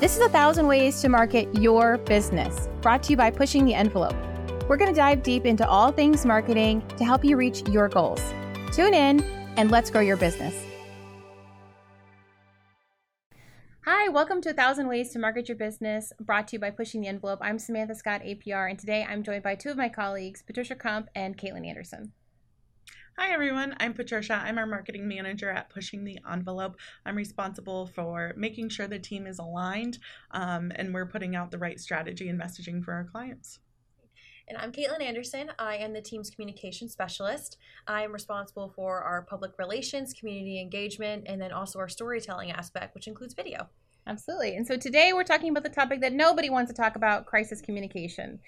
This is a thousand ways to market your business, brought to you by Pushing the Envelope. We're going to dive deep into all things marketing to help you reach your goals. Tune in and let's grow your business. Hi, welcome to A Thousand Ways to Market Your Business, brought to you by Pushing the Envelope. I'm Samantha Scott, APR, and today I'm joined by two of my colleagues, Patricia Crump and Caitlyn Anderson. Hi, everyone. I'm Patricia. I'm our marketing manager at Pushing the Envelope. I'm responsible for making sure the team is aligned um, and we're putting out the right strategy and messaging for our clients. And I'm Caitlyn Anderson. I am the team's communication specialist. I am responsible for our public relations, community engagement, and then also our storytelling aspect, which includes video. Absolutely. And so today we're talking about the topic that nobody wants to talk about crisis communication.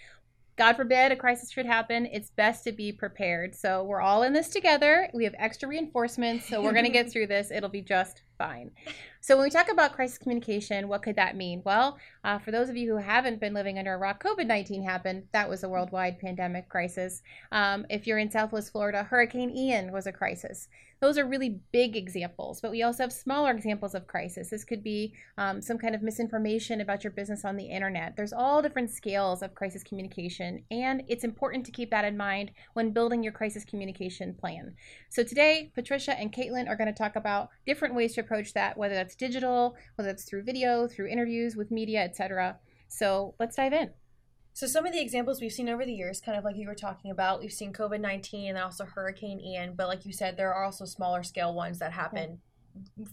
God forbid a crisis should happen, it's best to be prepared. So we're all in this together. We have extra reinforcements, so we're going to get through this. It'll be just fine. So when we talk about crisis communication, what could that mean? Well, uh, for those of you who haven't been living under a rock, COVID 19 happened. That was a worldwide pandemic crisis. Um, if you're in Southwest Florida, Hurricane Ian was a crisis. Those are really big examples, but we also have smaller examples of crisis. This could be um, some kind of misinformation about your business on the internet. There's all different scales of crisis communication, and it's important to keep that in mind when building your crisis communication plan. So today, Patricia and Caitlyn are going to talk about different ways to approach that, whether that's digital, whether that's through video, through interviews with media, etc. So let's dive in. So some of the examples we've seen over the years, kind of like you were talking about, we've seen COVID nineteen and also Hurricane Ian. But like you said, there are also smaller scale ones that happen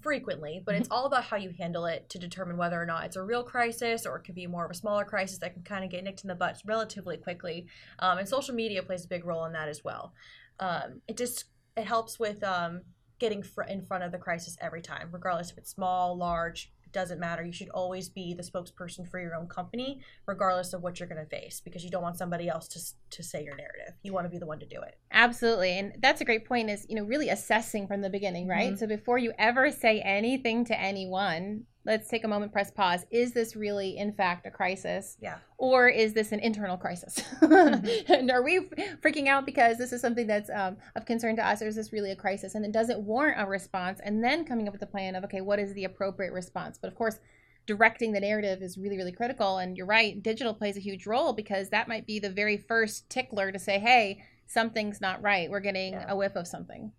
frequently. But it's all about how you handle it to determine whether or not it's a real crisis or it could be more of a smaller crisis that can kind of get nicked in the butt relatively quickly. Um, and social media plays a big role in that as well. Um, it just it helps with um, getting fr- in front of the crisis every time, regardless if it's small, large, doesn't matter. You should always be the spokesperson for your own company, regardless of what you're going to face, because you don't want somebody else to to say your narrative. You want to be the one to do it. Absolutely, and that's a great point. Is you know really assessing from the beginning, right? Mm-hmm. So before you ever say anything to anyone, let's take a moment, press pause. Is this really, in fact, a crisis? Yeah. Or is this an internal crisis? Mm-hmm. and are we freaking out because this is something that's um, of concern to us, or is this really a crisis? And then does it warrant a response? And then coming up with a plan of, okay, what is the appropriate response? But of course, directing the narrative is really, really critical. And you're right, digital plays a huge role because that might be the very first tickler to say, hey, something's not right. We're getting yeah. a whiff of something.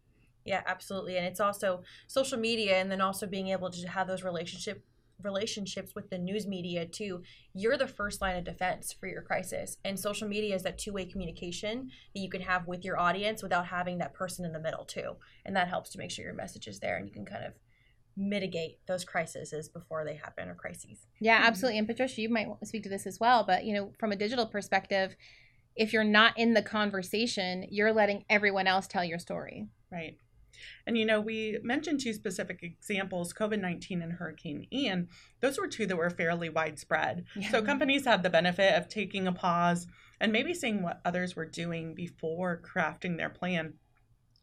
Yeah, absolutely. And it's also social media and then also being able to have those relationship relationships with the news media too. You're the first line of defense for your crisis. And social media is that two-way communication that you can have with your audience without having that person in the middle too. And that helps to make sure your message is there and you can kind of mitigate those crises before they happen or crises. Yeah, mm-hmm. absolutely. And Patricia, you might speak to this as well, but you know, from a digital perspective, if you're not in the conversation, you're letting everyone else tell your story. Right. And you know, we mentioned two specific examples COVID 19 and Hurricane Ian. Those were two that were fairly widespread. Yeah. So companies had the benefit of taking a pause and maybe seeing what others were doing before crafting their plan.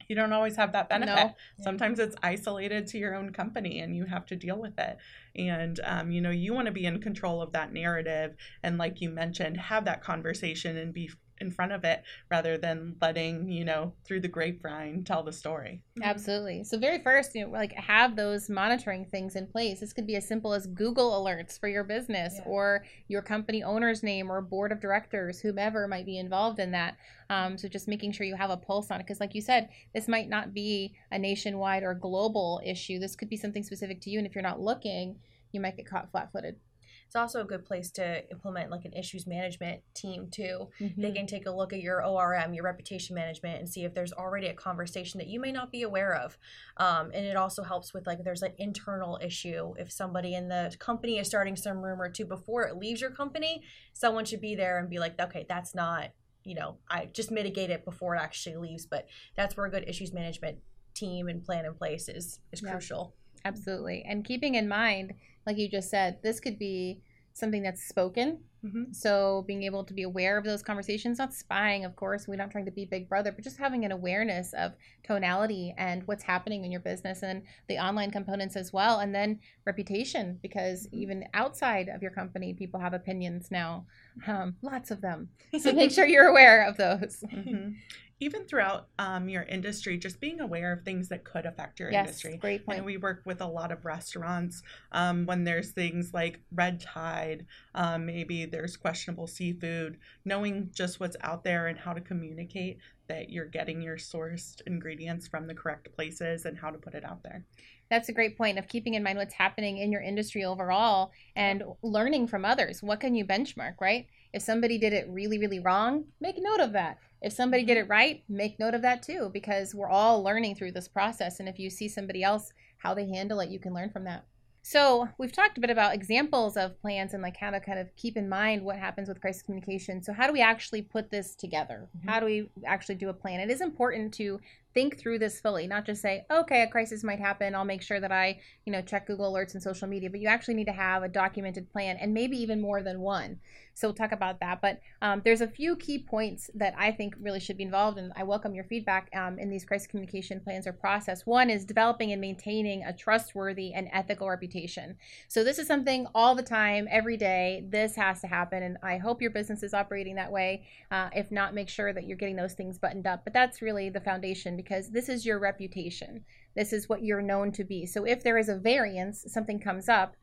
You don't always have that benefit. No. Sometimes it's isolated to your own company and you have to deal with it. And, um, you know, you want to be in control of that narrative. And, like you mentioned, have that conversation and be in front of it rather than letting you know through the grapevine tell the story. Absolutely. So very first you know like have those monitoring things in place. This could be as simple as google alerts for your business yeah. or your company owner's name or board of directors whomever might be involved in that. Um, so just making sure you have a pulse on it. Because like you said this might not be a nationwide or global issue. This could be something specific to you. And if you're not looking you might get caught flat-footed it's also a good place to implement like an issues management team too. Mm-hmm. They can take a look at your ORM, your reputation management, and see if there's already a conversation that you may not be aware of. Um, and it also helps with like there's an internal issue. If somebody in the company is starting some rumor too before it leaves your company, someone should be there and be like, okay, that's not you know, I just mitigate it before it actually leaves. But that's where a good issues management team and plan in place is is yeah. crucial. Absolutely. And keeping in mind, like you just said, this could be something that's spoken. Mm-hmm. So being able to be aware of those conversations, not spying, of course, we're not trying to be big brother, but just having an awareness of tonality and what's happening in your business and the online components as well. And then reputation, because mm-hmm. even outside of your company, people have opinions now, um, lots of them. So make sure you're aware of those. Mm-hmm. Even throughout um, your industry, just being aware of things that could affect your industry. yes, industry. Great point. And we work with a lot of restaurants um, when there's things like red tide, um, maybe there's questionable seafood, knowing just what's out there and how to communicate that you're getting your sourced ingredients from the correct places and how to put it out there. That's a great point of keeping in mind what's happening in your industry overall and learning from others. What can you benchmark, right? If somebody did it really, really wrong, make note of that. If somebody did it right, make note of that too, because we're all learning through this process. And if you see somebody else, how they handle it, you can learn from that. So we've talked a bit about examples of plans and like how to kind of keep in mind what happens with crisis communication. So how do we actually put this together? Mm-hmm. How do we actually do a plan? It is important to think through this fully, not just say, okay, a crisis might happen. I'll make sure that I, you know, check Google alerts and social media, but you actually need to have a documented plan and maybe even more than one. So we'll talk about that. But um, there's a few key points that I think really should be involved, and I welcome your feedback um, in these crisis communication plans or process. One is developing and maintaining a trustworthy and ethical reputation. So this is something all the time, every day. This has to happen, and I hope your business is operating that way. Uh, if not, make sure that you're getting those things buttoned up. But that's really the foundation because this is your reputation. This is what you're known to be. So if there is a variance, something comes up,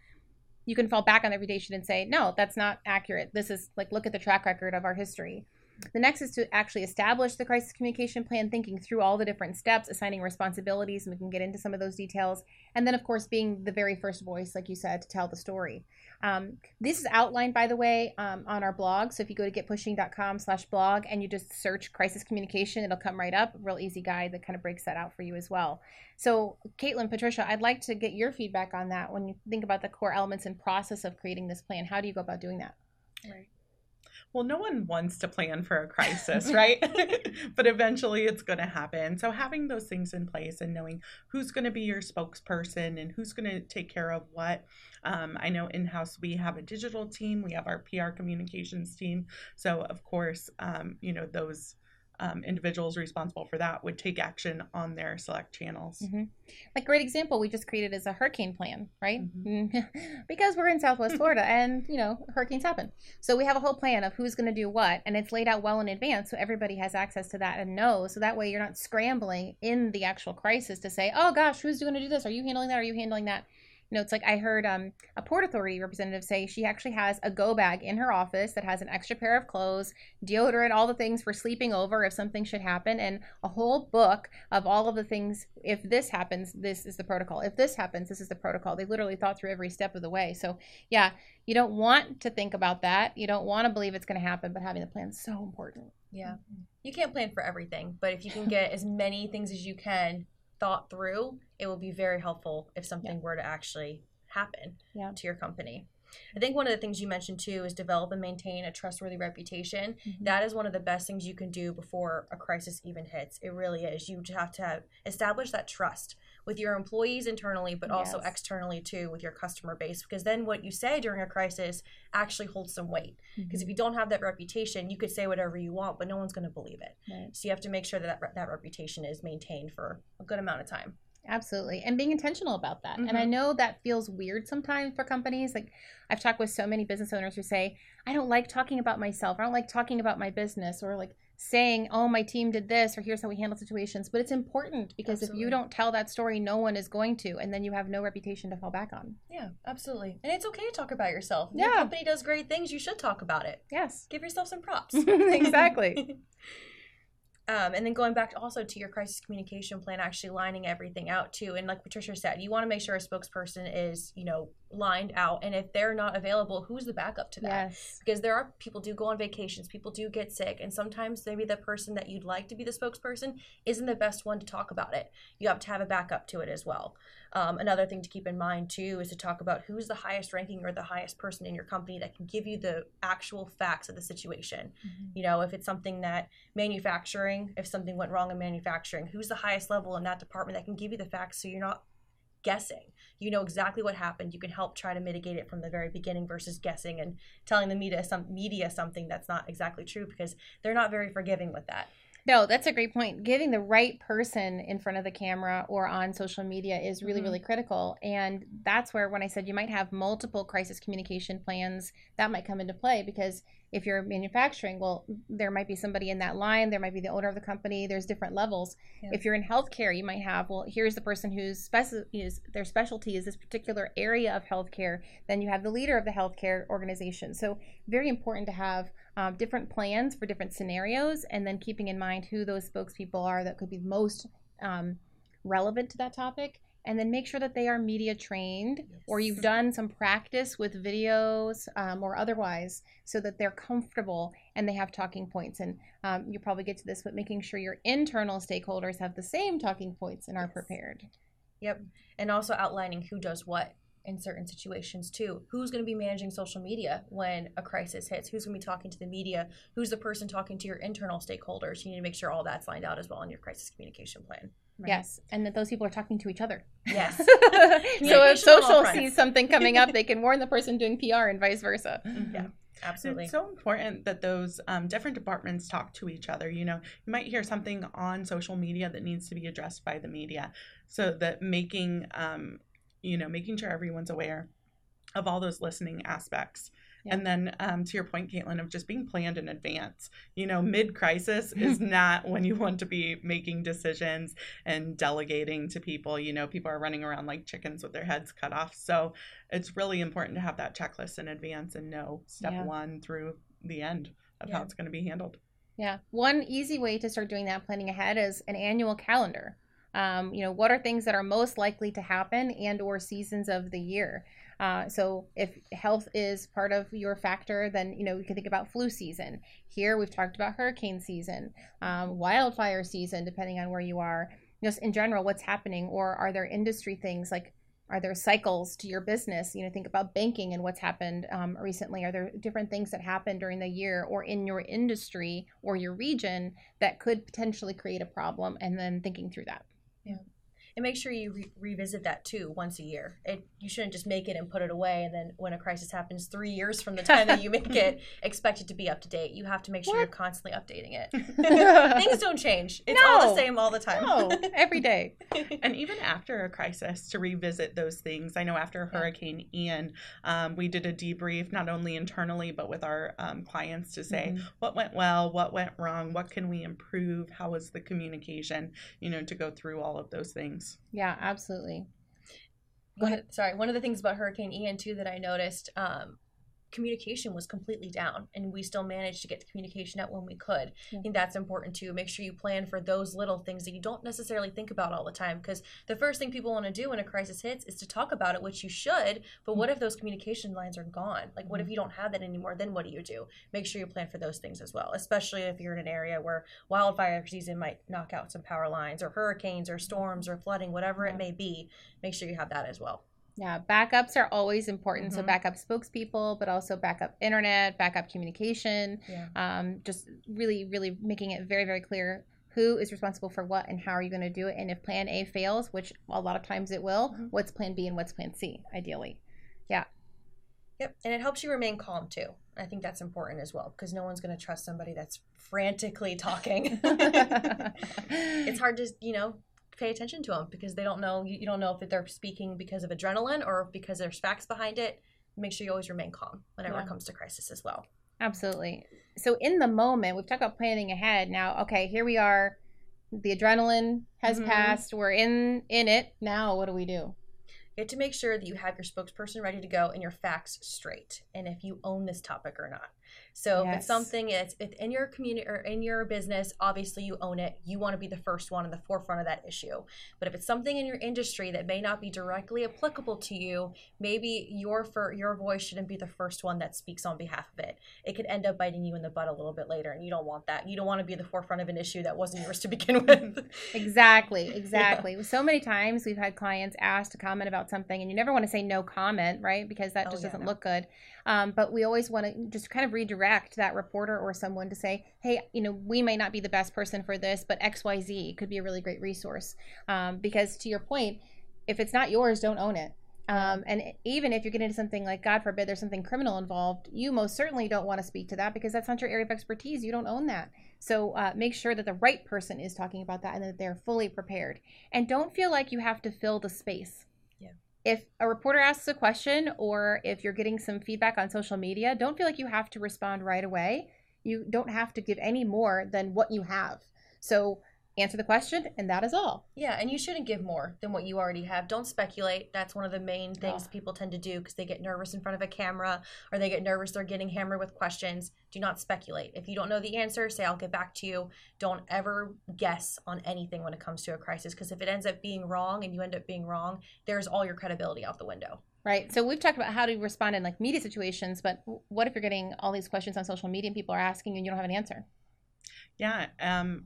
you can fall back on the reputation and say, no, that's not accurate. This is like, look at the track record of our history. The next is to actually establish the crisis communication plan, thinking through all the different steps, assigning responsibilities, and we can get into some of those details. And then, of course, being the very first voice, like you said, to tell the story. Um, this is outlined, by the way, um, on our blog. So if you go to getpushing.com slash blog and you just search crisis communication, it'll come right up. Real easy guide that kind of breaks that out for you as well. So, Caitlyn, Patricia, I'd like to get your feedback on that when you think about the core elements and process of creating this plan. How do you go about doing that? Right well, no one wants to plan for a crisis, right? but eventually it's going to happen. So, having those things in place and knowing who's going to be your spokesperson and who's going to take care of what. Um, I know in house we have a digital team, we have our PR communications team. So, of course, um, you know, those um, individuals responsible for that would take action on their select channels. Mm-hmm. Like great example we just created is a hurricane plan, right? Mm-hmm. because we're in Southwest Florida and you know hurricanes happen, so we have a whole plan of who's going to do what, and it's laid out well in advance, so everybody has access to that and knows. So that way you're not scrambling in the actual crisis to say, oh gosh, who's going to do this? Are you handling that? Are you handling that? It's like I heard um, a Port Authority representative say she actually has a go bag in her office that has an extra pair of clothes, deodorant, all the things for sleeping over if something should happen, and a whole book of all of the things. If this happens, this is the protocol. If this happens, this is the protocol. They literally thought through every step of the way. So, yeah, you don't want to think about that. You don't want to believe it's going to happen, but having the plan is so important. Yeah. You can't plan for everything, but if you can get as many things as you can thought through, it will be very helpful if something yeah. were to actually happen yeah. to your company. I think one of the things you mentioned too is develop and maintain a trustworthy reputation. Mm-hmm. That is one of the best things you can do before a crisis even hits. It really is. You just have to have, establish that trust with your employees internally, but also yes. externally too with your customer base. Because then what you say during a crisis actually holds some weight. Because mm-hmm. if you don't have that reputation, you could say whatever you want, but no one's going to believe it. Right. So you have to make sure that, that that reputation is maintained for a good amount of time. Absolutely. And being intentional about that. Mm-hmm. And I mm-hmm. know that feels weird sometimes for companies. Like I've talked with so many business owners who say, I don't like talking about myself. I don't like talking about my business or like saying, oh, my team did this or here's how we handle situations. But it's important because absolutely. if you don't tell that story, no one is going to. And then you have no reputation to fall back on. Yeah, absolutely. And it's okay to talk about yourself. If yeah. your company does great things, you should talk about it. Yes. Give yourself some props. exactly. Um, and then going back also to your crisis communication plan, actually lining everything out too. And like Patricia said, you want to make sure a spokesperson is, you know, lined out. And if they're not available, who's the backup to that? Yes. Because there are people do go on vacations, people do get sick, and sometimes maybe the person that you'd like to be the spokesperson isn't the best one to talk about it. You have to have a backup to it as well. Um, another thing to keep in mind too is to talk about who's the highest ranking or the highest person in your company that can give you the actual facts of the situation. Mm-hmm. You know, if it's something that manufacturing, if something went wrong in manufacturing, who's the highest level in that department that can give you the facts so you're not guessing. You know exactly what happened. You can help try to mitigate it from the very beginning versus guessing and telling the media some media something that's not exactly true because they're not very forgiving with that. No, that's a great point. Getting the right person in front of the camera or on social media is really, mm-hmm. really critical. And that's where, when I said you might have multiple crisis communication plans, that might come into play because if you're manufacturing, well, there might be somebody in that line, there might be the owner of the company, there's different levels. Yeah. If you're in healthcare, you might have, well, here's the person whose speci- is their specialty is this particular area of healthcare. Then you have the leader of the healthcare organization. So very important to have um, different plans for different scenarios, and then keeping in mind who those spokespeople are that could be most um, relevant to that topic and then make sure that they are media trained or you've done some practice with videos um, or otherwise so that they're comfortable and they have talking points and um, you'll probably get to this but making sure your internal stakeholders have the same talking points and are Yes. prepared Yep. And also outlining who does what in certain situations too. Who's going to be managing social media when a crisis hits? Who's going to be talking to the media? Who's the person talking to your internal stakeholders? You need to make sure all that's lined out as well in your crisis communication plan. Right. yes and that those people are talking to each other Yes. so if Communication on all social sees something coming up they can warn the person doing pr and vice versa Mhm. Yeah. Absolutely. It's so important that those um, different departments talk to each other. You know, you might hear something on social media that needs to be addressed by the media, so that making, um, you know, making sure everyone's aware of all those listening aspects. Yeah. And then um, to your point, Caitlyn, of just being planned in advance. You know, mid crisis is not when you want to be making decisions and delegating to people. You know, people are running around like chickens with their heads cut off. So it's really important to have that checklist in advance and know step Yeah. one through the end of Yeah. how it's going to be handled. Yeah. One easy way to start doing that planning ahead is an annual calendar. Um, you know, what are things that are most likely to happen and or seasons of the year? Uh, so if health is part of your factor, then, you know, you can think about flu season. Here we've talked about hurricane season, um, wildfire season, depending on where you are. Just in general, what's happening? Or are there industry things like are there cycles to your business you know think about banking and what's happened um, recently are there different things that happen during the year or in your industry or your region that could potentially create a problem and then thinking through that and make sure you re- revisit that too once a year. It you shouldn't just make it and put it away, and then when a crisis happens three years from the time that you make it, expect it to be up to date. You have to make sure you're constantly updating it. Things don't change. It's all the same all the time. no every day and even after a crisis to revisit those things i know after Yeah. hurricane ian um, we did a debrief not only internally but with our um, clients to say Mhm. what went well what went wrong what can we improve how was the communication you know to go through all of those things yeah absolutely. One of, sorry, one of the things about Hurricane Ian too that I noticed, um, communication was completely down, and we still managed to get the communication out when we could. Yeah. I think that's important too. Make sure you plan for those little things that you don't necessarily think about all the time, because the first thing people want to do when a crisis hits is to talk about it, which you should. But what mm-hmm. if those communication lines are gone? Like, what if mm-hmm. you don't have that anymore? Then what do you do? Make sure you plan for those things as well, especially if you're in an area where wildfire season might knock out some power lines, or hurricanes, or mm-hmm. storms, or flooding, whatever Yeah. it may be. Make sure you have that as well. Yeah, backups are always important. So Mhm. backup spokespeople, but also backup internet, backup communication. Yeah. Um, just really, really making it very, very clear who is responsible for what and how are you going to do it. And if Plan A fails, which a lot of times it will, Mhm. what's Plan B and what's Plan C, ideally. Yeah. Yep, and it helps you remain calm too. I think that's important as well because no one's going to trust somebody that's frantically talking. it's hard to, you know, pay attention to them because they don't know. You, you don't know if they're speaking because of adrenaline or because there's facts behind it. Make sure you always remain calm whenever Yeah. it comes to crisis as well. Absolutely. So in the moment, we've talked about planning ahead. Now, okay, here we are. The adrenaline has Mhm. passed. We're in in it. Now, what do we do? You have to make sure that you have your spokesperson ready to go and your facts straight, and if you own this topic or not. So if it's something it's in your community or in your business, obviously you own it. You want to be the first one in the forefront of that issue. But if it's something in your industry that may not be directly applicable to you, maybe your for your voice shouldn't be the first one that speaks on behalf of it. It could end up biting you in the butt a little bit later, and you don't want that. You don't want to be the forefront of an issue that wasn't yours to begin with. Exactly, exactly. So many times we've had clients ask to comment about something, and you never want to say no comment, right? Because that Oh, just yeah, doesn't no. look good. Um, but we always want to just kind of redirect that reporter or someone to say, hey, you know, we may not be the best person for this, but XYZ could be a really great resource. Um, because to your point, if it's not yours, don't own it. Um, and even if you get into something like, God forbid, there's something criminal involved, you most certainly don't want to speak to that because that's not your area of expertise. You don't own that. So uh, make sure that the right person is talking about that and that they're fully prepared. And don't feel like you have to fill the space. If a reporter asks a question or if you're getting some feedback on social media, don't feel like you have to respond right away. You don't have to give any more than what you have. So answer the question and that is all. Yeah and you shouldn't give more than what you already have. Don't speculate. That's one of the main things oh. people tend to do because they get nervous in front of a camera or they get nervous they're getting hammered with questions. Do not speculate. If you don't know the answer say i'll get back to you. Don't ever guess on anything when it comes to a crisis because if it ends up being wrong and you end up being wrong there's all your credibility out the window. Right. So we've talked about how to respond in like media situations, but what if you're getting all these questions on social media and people are asking you and you don't have an answer? Yeah. Um,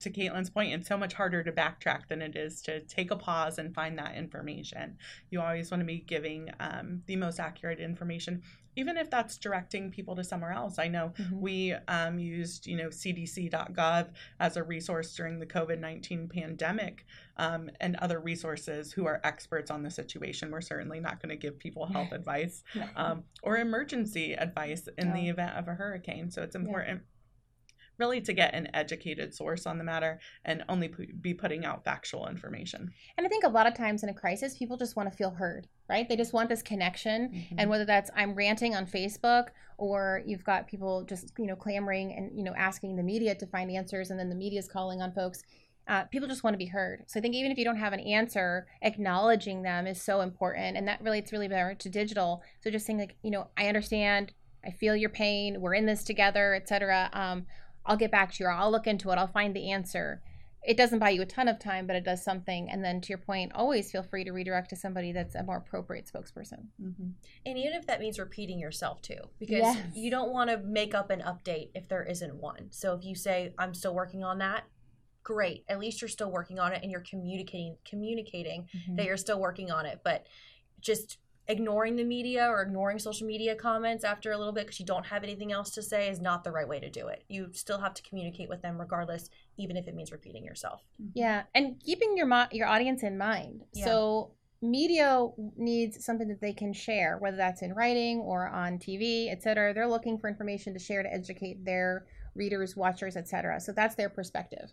to Caitlyn's point, it's so much harder to backtrack than it is to take a pause and find that information. You always want to be giving um, the most accurate information, even if that's directing people to somewhere else. I know mm-hmm. we um, used, you know, CDC.gov as a resource during the COVID 19 pandemic um, and other resources who are experts on the situation. We're certainly not going to give people health advice um, or emergency advice in the event of a hurricane. So it's important. Yeah really to get an educated source on the matter and only p- be putting out factual information. And I think a lot of times in a crisis, people just want to feel heard, right? They just want this connection. Mm-hmm. And whether that's I'm ranting on Facebook or you've got people just, you know, clamoring and, you know, asking the media to find answers and then the media is calling on folks. Uh, people just want to be heard. So I think even if you don't have an answer, acknowledging them is so important, and that relates really better to digital. So just saying like, you know, I understand, I feel your pain, we're in this together, etc. Um, I'll get back to you or I'll look into it. I'll find the answer. It doesn't buy you a ton of time, but it does something. And then to your point, always feel free to redirect to somebody that's a more appropriate spokesperson. Mm-hmm. And even if that means repeating yourself too, because yes. you don't want to make up an update if there isn't one. So if you say, I'm still working on that, great. At least you're still working on it and you're communicating communicating mm-hmm. that you're still working on it. But just ignoring the media or ignoring social media comments after a little bit because you don't have anything else to say is not the right way to do it. You still have to communicate with them regardless, even if it means repeating yourself. Mm-hmm. Yeah, and keeping your mo- your audience in mind. Yeah. So media needs something that they can share, whether that's in writing or on TV, etc. They're looking for information to share to educate their readers, watchers, etc. So that's their perspective.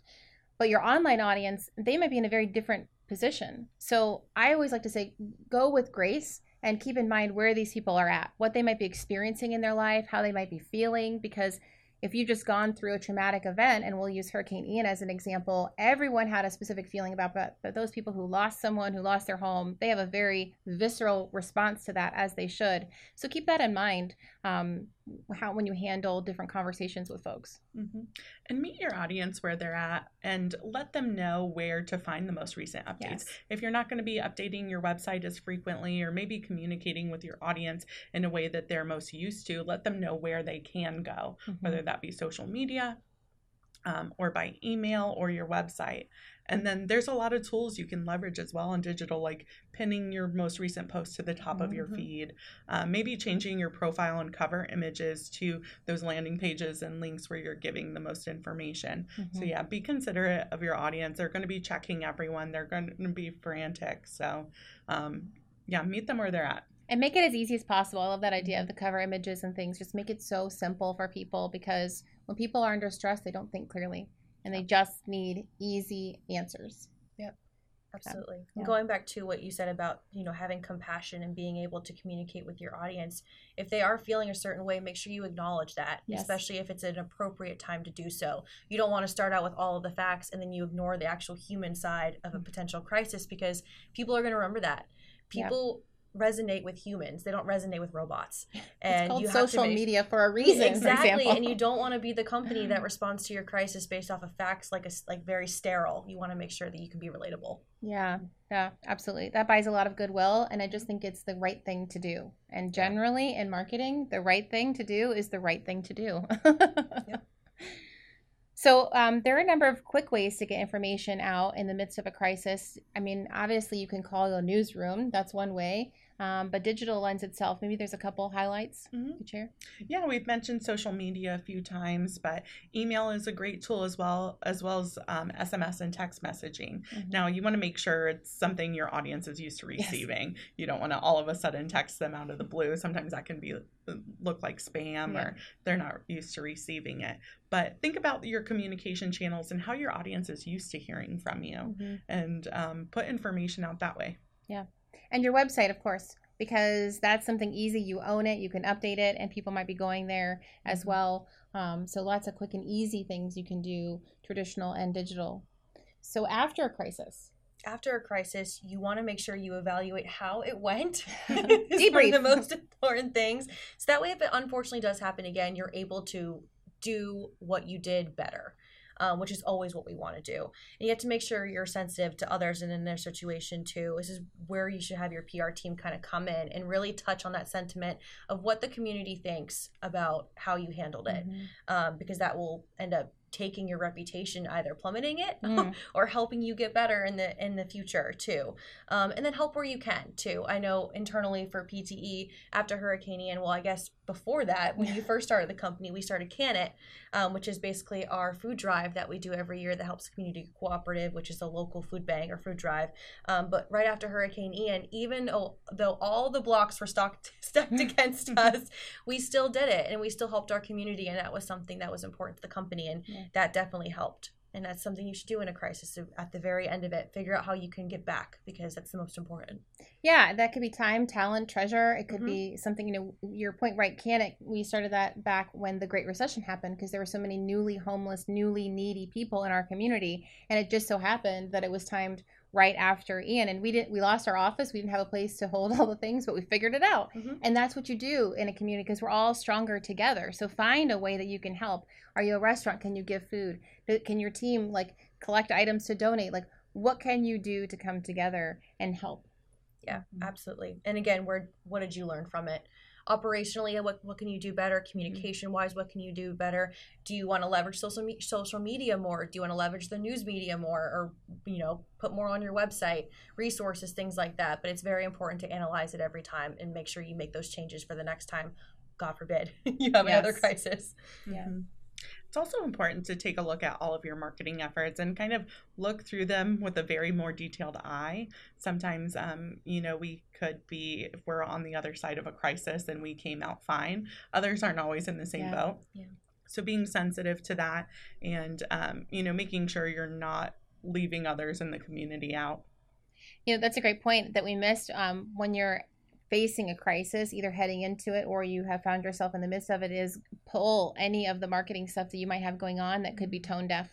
But your online audience, they might be in a very different position. So I always like to say, go with grace and keep in mind where these people are at, what they might be experiencing in their life, how they might be feeling, because if you've just gone through a traumatic event, and we'll use Hurricane Ian as an example, everyone had a specific feeling about but, but those people who lost someone, who lost their home, they have a very visceral response to that, as they should. So keep that in mind um, how when you handle different conversations with folks. Mm-hmm. And meet your audience where they're at, and let them know where to find the most recent updates. Yes. If you're not going to be updating your website as frequently, or maybe communicating with your audience in a way that they're most used to, let them know where they can go, mm-hmm. whether that be social media um, or by email or your website. And then there's a lot of tools you can leverage as well on digital, like pinning your most recent post to the top mm-hmm. of your mm-hmm. feed, uh, maybe changing your profile and cover images to those landing pages and links where you're giving the most information. Mm-hmm. So, yeah, be considerate of your audience. They're going to be checking everyone, they're going to be frantic. So, um, yeah, meet them where they're at and make it as easy as possible. I love that idea of the cover images and things. Just make it so simple for people because when people are under stress, they don't think clearly and they just need easy answers. Yep. Absolutely. Yeah. Going back to what you said about, you know, having compassion and being able to communicate with your audience, if they are feeling a certain way, make sure you acknowledge that, yes. especially if it's an appropriate time to do so. You don't want to start out with all of the facts and then you ignore the actual human side of a mm-hmm. potential crisis because people are going to remember that. People resonate with humans. They don't resonate with robots. And it's called social make, media for a reason. Exactly, and you don't want to be the company that responds to your crisis based off of facts, like a like very sterile. You want to make sure that you can be relatable. Yeah, yeah, absolutely. That buys a lot of goodwill, and I just think it's the right thing to do. And generally, in marketing, the right thing to do is the right thing to do. yep. So um, there are a number of quick ways to get information out in the midst of a crisis. I mean, obviously, you can call a newsroom. That's one way. Um, but digital lends itself. Maybe there's a couple highlights mm-hmm. you share. Yeah, we've mentioned social media a few times, but email is a great tool as well, as well as um, SMS and text messaging. Mm-hmm. Now, you want to make sure it's something your audience is used to receiving. Yes. You don't want to all of a sudden text them out of the blue. Sometimes that can be uh, look like spam yeah. or they're not used to receiving it. But think about your communication channels and how your audience is used to hearing from you, mm-hmm. and um, put information out that way. Yeah, And your website, of course, because that's something easy. You own it, you can update it, and people might be going there as Mhm. well. Um, so lots of quick and easy things you can do, traditional and digital. So after a crisis, after a crisis, you want to make sure you evaluate how it went. One Debrief. of the most important things. So that way, if it unfortunately does happen again, you're able to do what you did better. Um, which is always what we want to do. And you have to make sure you're sensitive to others and in their situation too. This is where you should have your PR team kind of come in and really touch on that sentiment of what the community thinks about how you handled it, um, because that will end up taking your reputation either plummeting it Mm. or helping you get better in the in the future too um, and then help where you can too i know internally for pte after hurricane ian well i guess before that when you first started the company we started can it um, which is basically our food drive that we do every year that helps community cooperative which is a local food bank or food drive. Um, but right after hurricane ian even though, all the blocks were stocked, stacked against us we still did it and we still helped our community and that was something that was important to the company and Yeah. that definitely helped and that's something you should do in a crisis So at the very end of it figure out how you can get back because that's the most important Yeah, that could be time, talent, treasure. It could Mhm. be something, you know, your point right, can it? We started that back when the Great Recession happened because there were so many newly homeless, newly needy people in our community. And it just so happened that it was timed right after Ian. And we didn't, we lost our office. We didn't have a place to hold all the things, but we figured it out. Mhm. And that's what you do in a community because we're all stronger together. So find a way that you can help. Are you a restaurant? Can you give food? Can your team like collect items to donate? Like, what can you do to come together and help? yeah Mhm. absolutely and again where what did you learn from it operationally what, what can you do better? Communication wise what can you do better? Do you want to leverage social, me- social media more? Do you want to leverage the news media more or you know put more on your website resources things like that? But it's very important to analyze it every time and make sure you make those changes for the next time god forbid you have another crisis. Yeah. Mhm. It's also important to take a look at all of your marketing efforts and kind of look through them with a very more detailed eye. Sometimes, um, you know, we could be, if we're on the other side of a crisis and we came out fine, others aren't always in the same Yeah. boat. Yeah. So being sensitive to that and, um, you know, making sure you're not leaving others in the community out. You know, that's a great point that we missed. Um, when you're facing a crisis, either heading into it or you have found yourself in the midst of it, is pull any of the marketing stuff that you might have going on that could be tone deaf.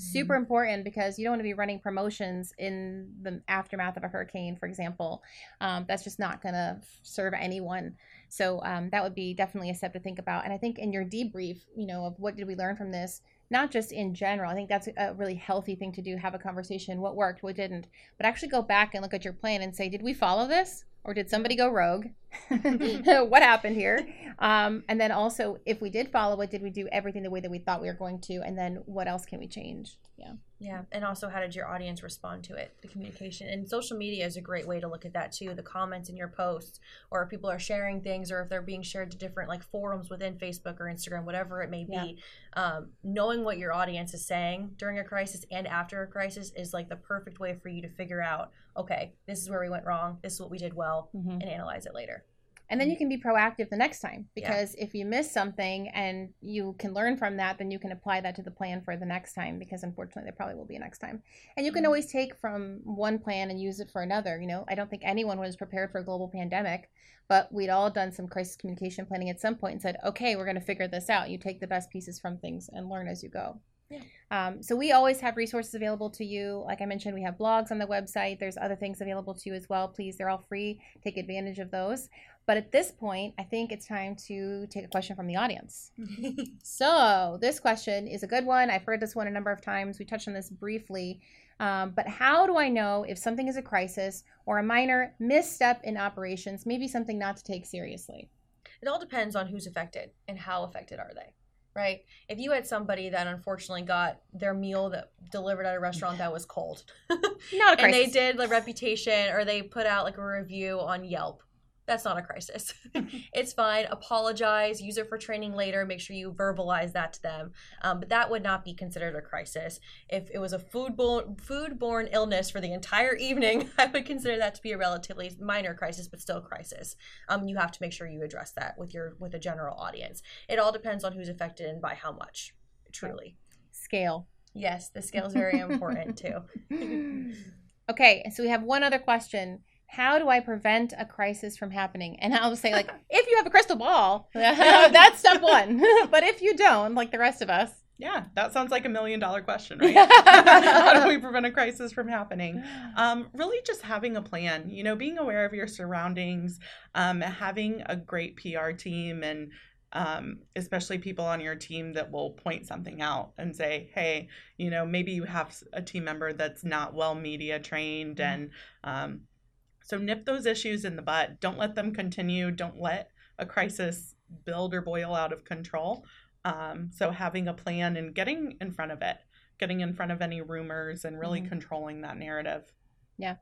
Super important because you don't want to be running promotions in the aftermath of a hurricane, for example. Um, that's just not going to serve anyone. So um, that would be definitely a step to think about. And I think in your debrief, you know, of what did we learn from this, not just in general. I think that's a really healthy thing to do. Have a conversation. What worked, what didn't, but actually go back and look at your plan and say, did we follow this, or did somebody go rogue? what happened here? Um, and then also, if we did follow it, did we do everything the way that we thought we were going to? And then what else can we change? Yeah. Yeah, and also how did your audience respond to it? The communication and social media is a great way to look at that too. The comments in your posts, or if people are sharing things, or if they're being shared to different like forums within Facebook or Instagram, whatever it may be. Um, knowing what your audience is saying during a crisis and after a crisis is like the perfect way for you to figure out, okay, this is where we went wrong. This is what we did well, Mm-hmm. and analyze it later. And then you can be proactive the next time Yeah. because if you miss something and you can learn from that, then you can apply that to the plan for the next time because unfortunately there probably will be a next time. And you can Mhm. always take from one plan and use it for another. You know, I don't think anyone was prepared for a global pandemic, but we'd all done some crisis communication planning at some point and said, okay, we're going to figure this out. You take the best pieces from things and learn as you go. Yeah. Um, so we always have resources available to you. Like I mentioned, we have blogs on the website. There's other things available to you as well. Please, they're all free. Take advantage of those. But at this point, I think it's time to take a question from the audience. So this question is a good one. I've heard this one a number of times. We touched on this briefly. Um, but how do I know if something is a crisis or a minor misstep in operations, maybe something not to take seriously? it all depends on who's affected and how affected are they right if you had somebody that unfortunately got their meal that delivered at a restaurant that was cold Not a and they did the reputation or they put out like a review on yelp that's not a crisis. It's fine. Apologize. Use it for training later. Make sure you verbalize that to them. Um, but that would not be considered a crisis. If it was a foodborne foodborne illness for the entire evening i would consider that to be a relatively minor crisis but still a crisis. Um, you have to make sure you address that with your with a general audience. It all depends on who's affected and by how much truly. Scale. yes the scale is very important too. Okay, so we have one other question. How do I prevent a crisis from happening? And I'll say, like, if you have a crystal ball, that's step one. but if you don't, like the rest of us, yeah, that sounds like a million dollar question, right? How do we prevent a crisis from happening? Um, really, just having a plan, you know, being aware of your surroundings, um, having a great PR team, and um, especially people on your team that will point something out and say, hey, you know, maybe you have a team member that's not well media trained. Mm-hmm. And um, so nip those issues in the butt. Don't let them continue. Don't let a crisis build or boil out of control. Um, so having a plan and getting in front of it, getting in front of any rumors and really mm-hmm. controlling that narrative. Yeah.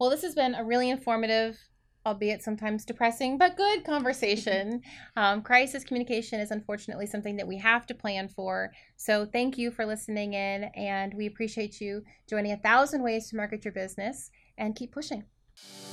Well, this has been a really informative, albeit sometimes depressing, but good conversation. um, crisis communication is unfortunately something that we have to plan for. So thank you for listening in, and we appreciate you joining a thousand ways to market your business and keep pushing. Thank you